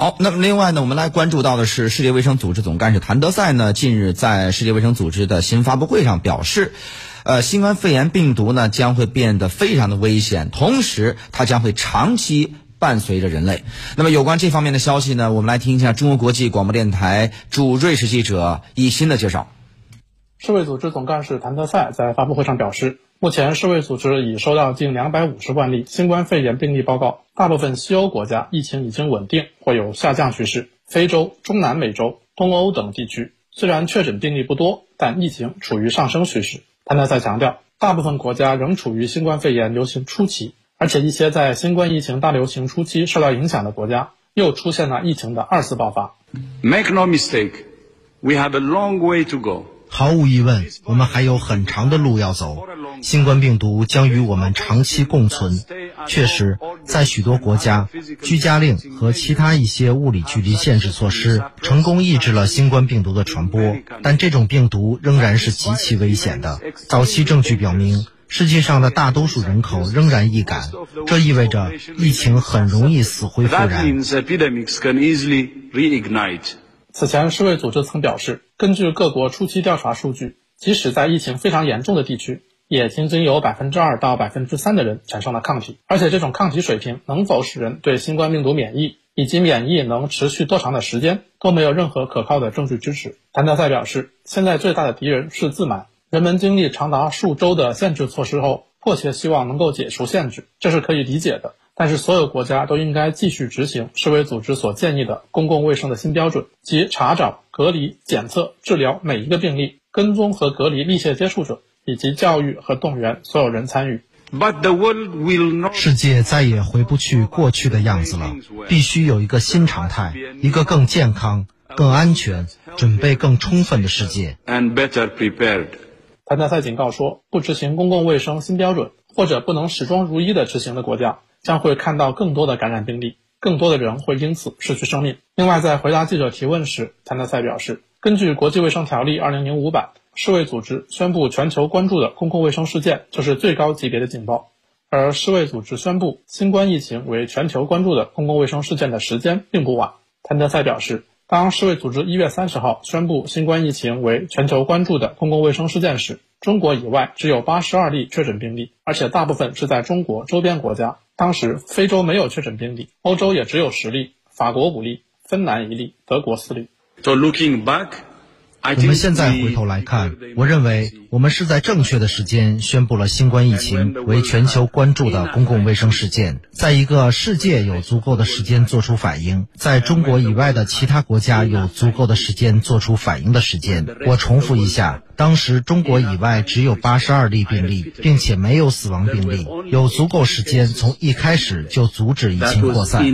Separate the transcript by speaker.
Speaker 1: 好，那么另外呢，我们来关注到的是世界卫生组织总干事谭德赛呢，近日在世界卫生组织的新发布会上表示，呃，新冠肺炎病毒呢将会变得非常的危险，同时它将会长期伴随着人类。那么有关这方面的消息呢，我们来听一下中国国际广播电台驻瑞士记者以新的介绍。
Speaker 2: 世卫组织总干事谭德赛在发布会上表示，目前世卫组织已收到近两百五十万例新冠肺炎病例报告，大部分西欧国家疫情已经稳定或有下降趋势。非洲、中南美洲、东欧等地区虽然确诊病例不多，但疫情处于上升趋势。谭德赛强调，大部分国家仍处于新冠肺炎流行初期，而且一些在新冠疫情大流行初期受到影响的国家又出现了疫情的二次爆发。
Speaker 3: Make no mistake, we have a long way to go.
Speaker 4: 毫无疑问，我们还有很长的路要走。新冠病毒将与我们长期共存。确实，在许多国家，居家令和其他一些物理距离限制措施成功抑制了新冠病毒的传播，但这种病毒仍然是极其危险的。早期证据表明，世界上的大多数人口仍然易感，这意味着疫情很容易死灰复燃。
Speaker 2: 此前，世卫组织曾表示，根据各国初期调查数据，即使在疫情非常严重的地区，也仅仅有百分之二到百分之三的人产生了抗体，而且这种抗体水平能否使人对新冠病毒免疫，以及免疫能持续多长的时间，都没有任何可靠的证据支持。谭德赛表示，现在最大的敌人是自满，人们经历长达数周的限制措施后，迫切希望能够解除限制，这是可以理解的。但是，所有国家都应该继续执行世卫组织所建议的公共卫生的新标准，即查找、隔离、检测、治疗每一个病例，跟踪和隔离密切接触者，以及教育和动员所有人参与。But the world will not...
Speaker 4: 世界再也回不去过去的样子了，必须有一个新常态，一个更健康、更安全、准备更充分的世界。
Speaker 3: And better prepared。
Speaker 2: 谭德赛警告说，不执行公共卫生新标准，或者不能始终如一的执行的国家。将会看到更多的感染病例，更多的人会因此失去生命。另外，在回答记者提问时，谭德赛表示，根据国际卫生条例2005版，世卫组织宣布全球关注的公共卫生事件就是最高级别的警报。而世卫组织宣布新冠疫情为全球关注的公共卫生事件的时间并不晚。谭德赛表示，当世卫组织1月30号宣布新冠疫情为全球关注的公共卫生事件时，中国以外只有82例确诊病例，而且大部分是在中国周边国家。当时非洲没有确诊病例，欧洲也只有十例，法国五例，芬兰一例，德国四例。
Speaker 3: So looking back，
Speaker 4: 我们现在回头来看，我认为我们是在正确的时间宣布了新冠疫情为全球关注的公共卫生事件，在一个世界有足够的时间做出反应，在中国以外的其他国家有足够的时间做出反应的时间。我重复一下。当时中国以外只有八十二例病例，并且没有死亡病例，有足够时间从一开始就阻止疫情扩散。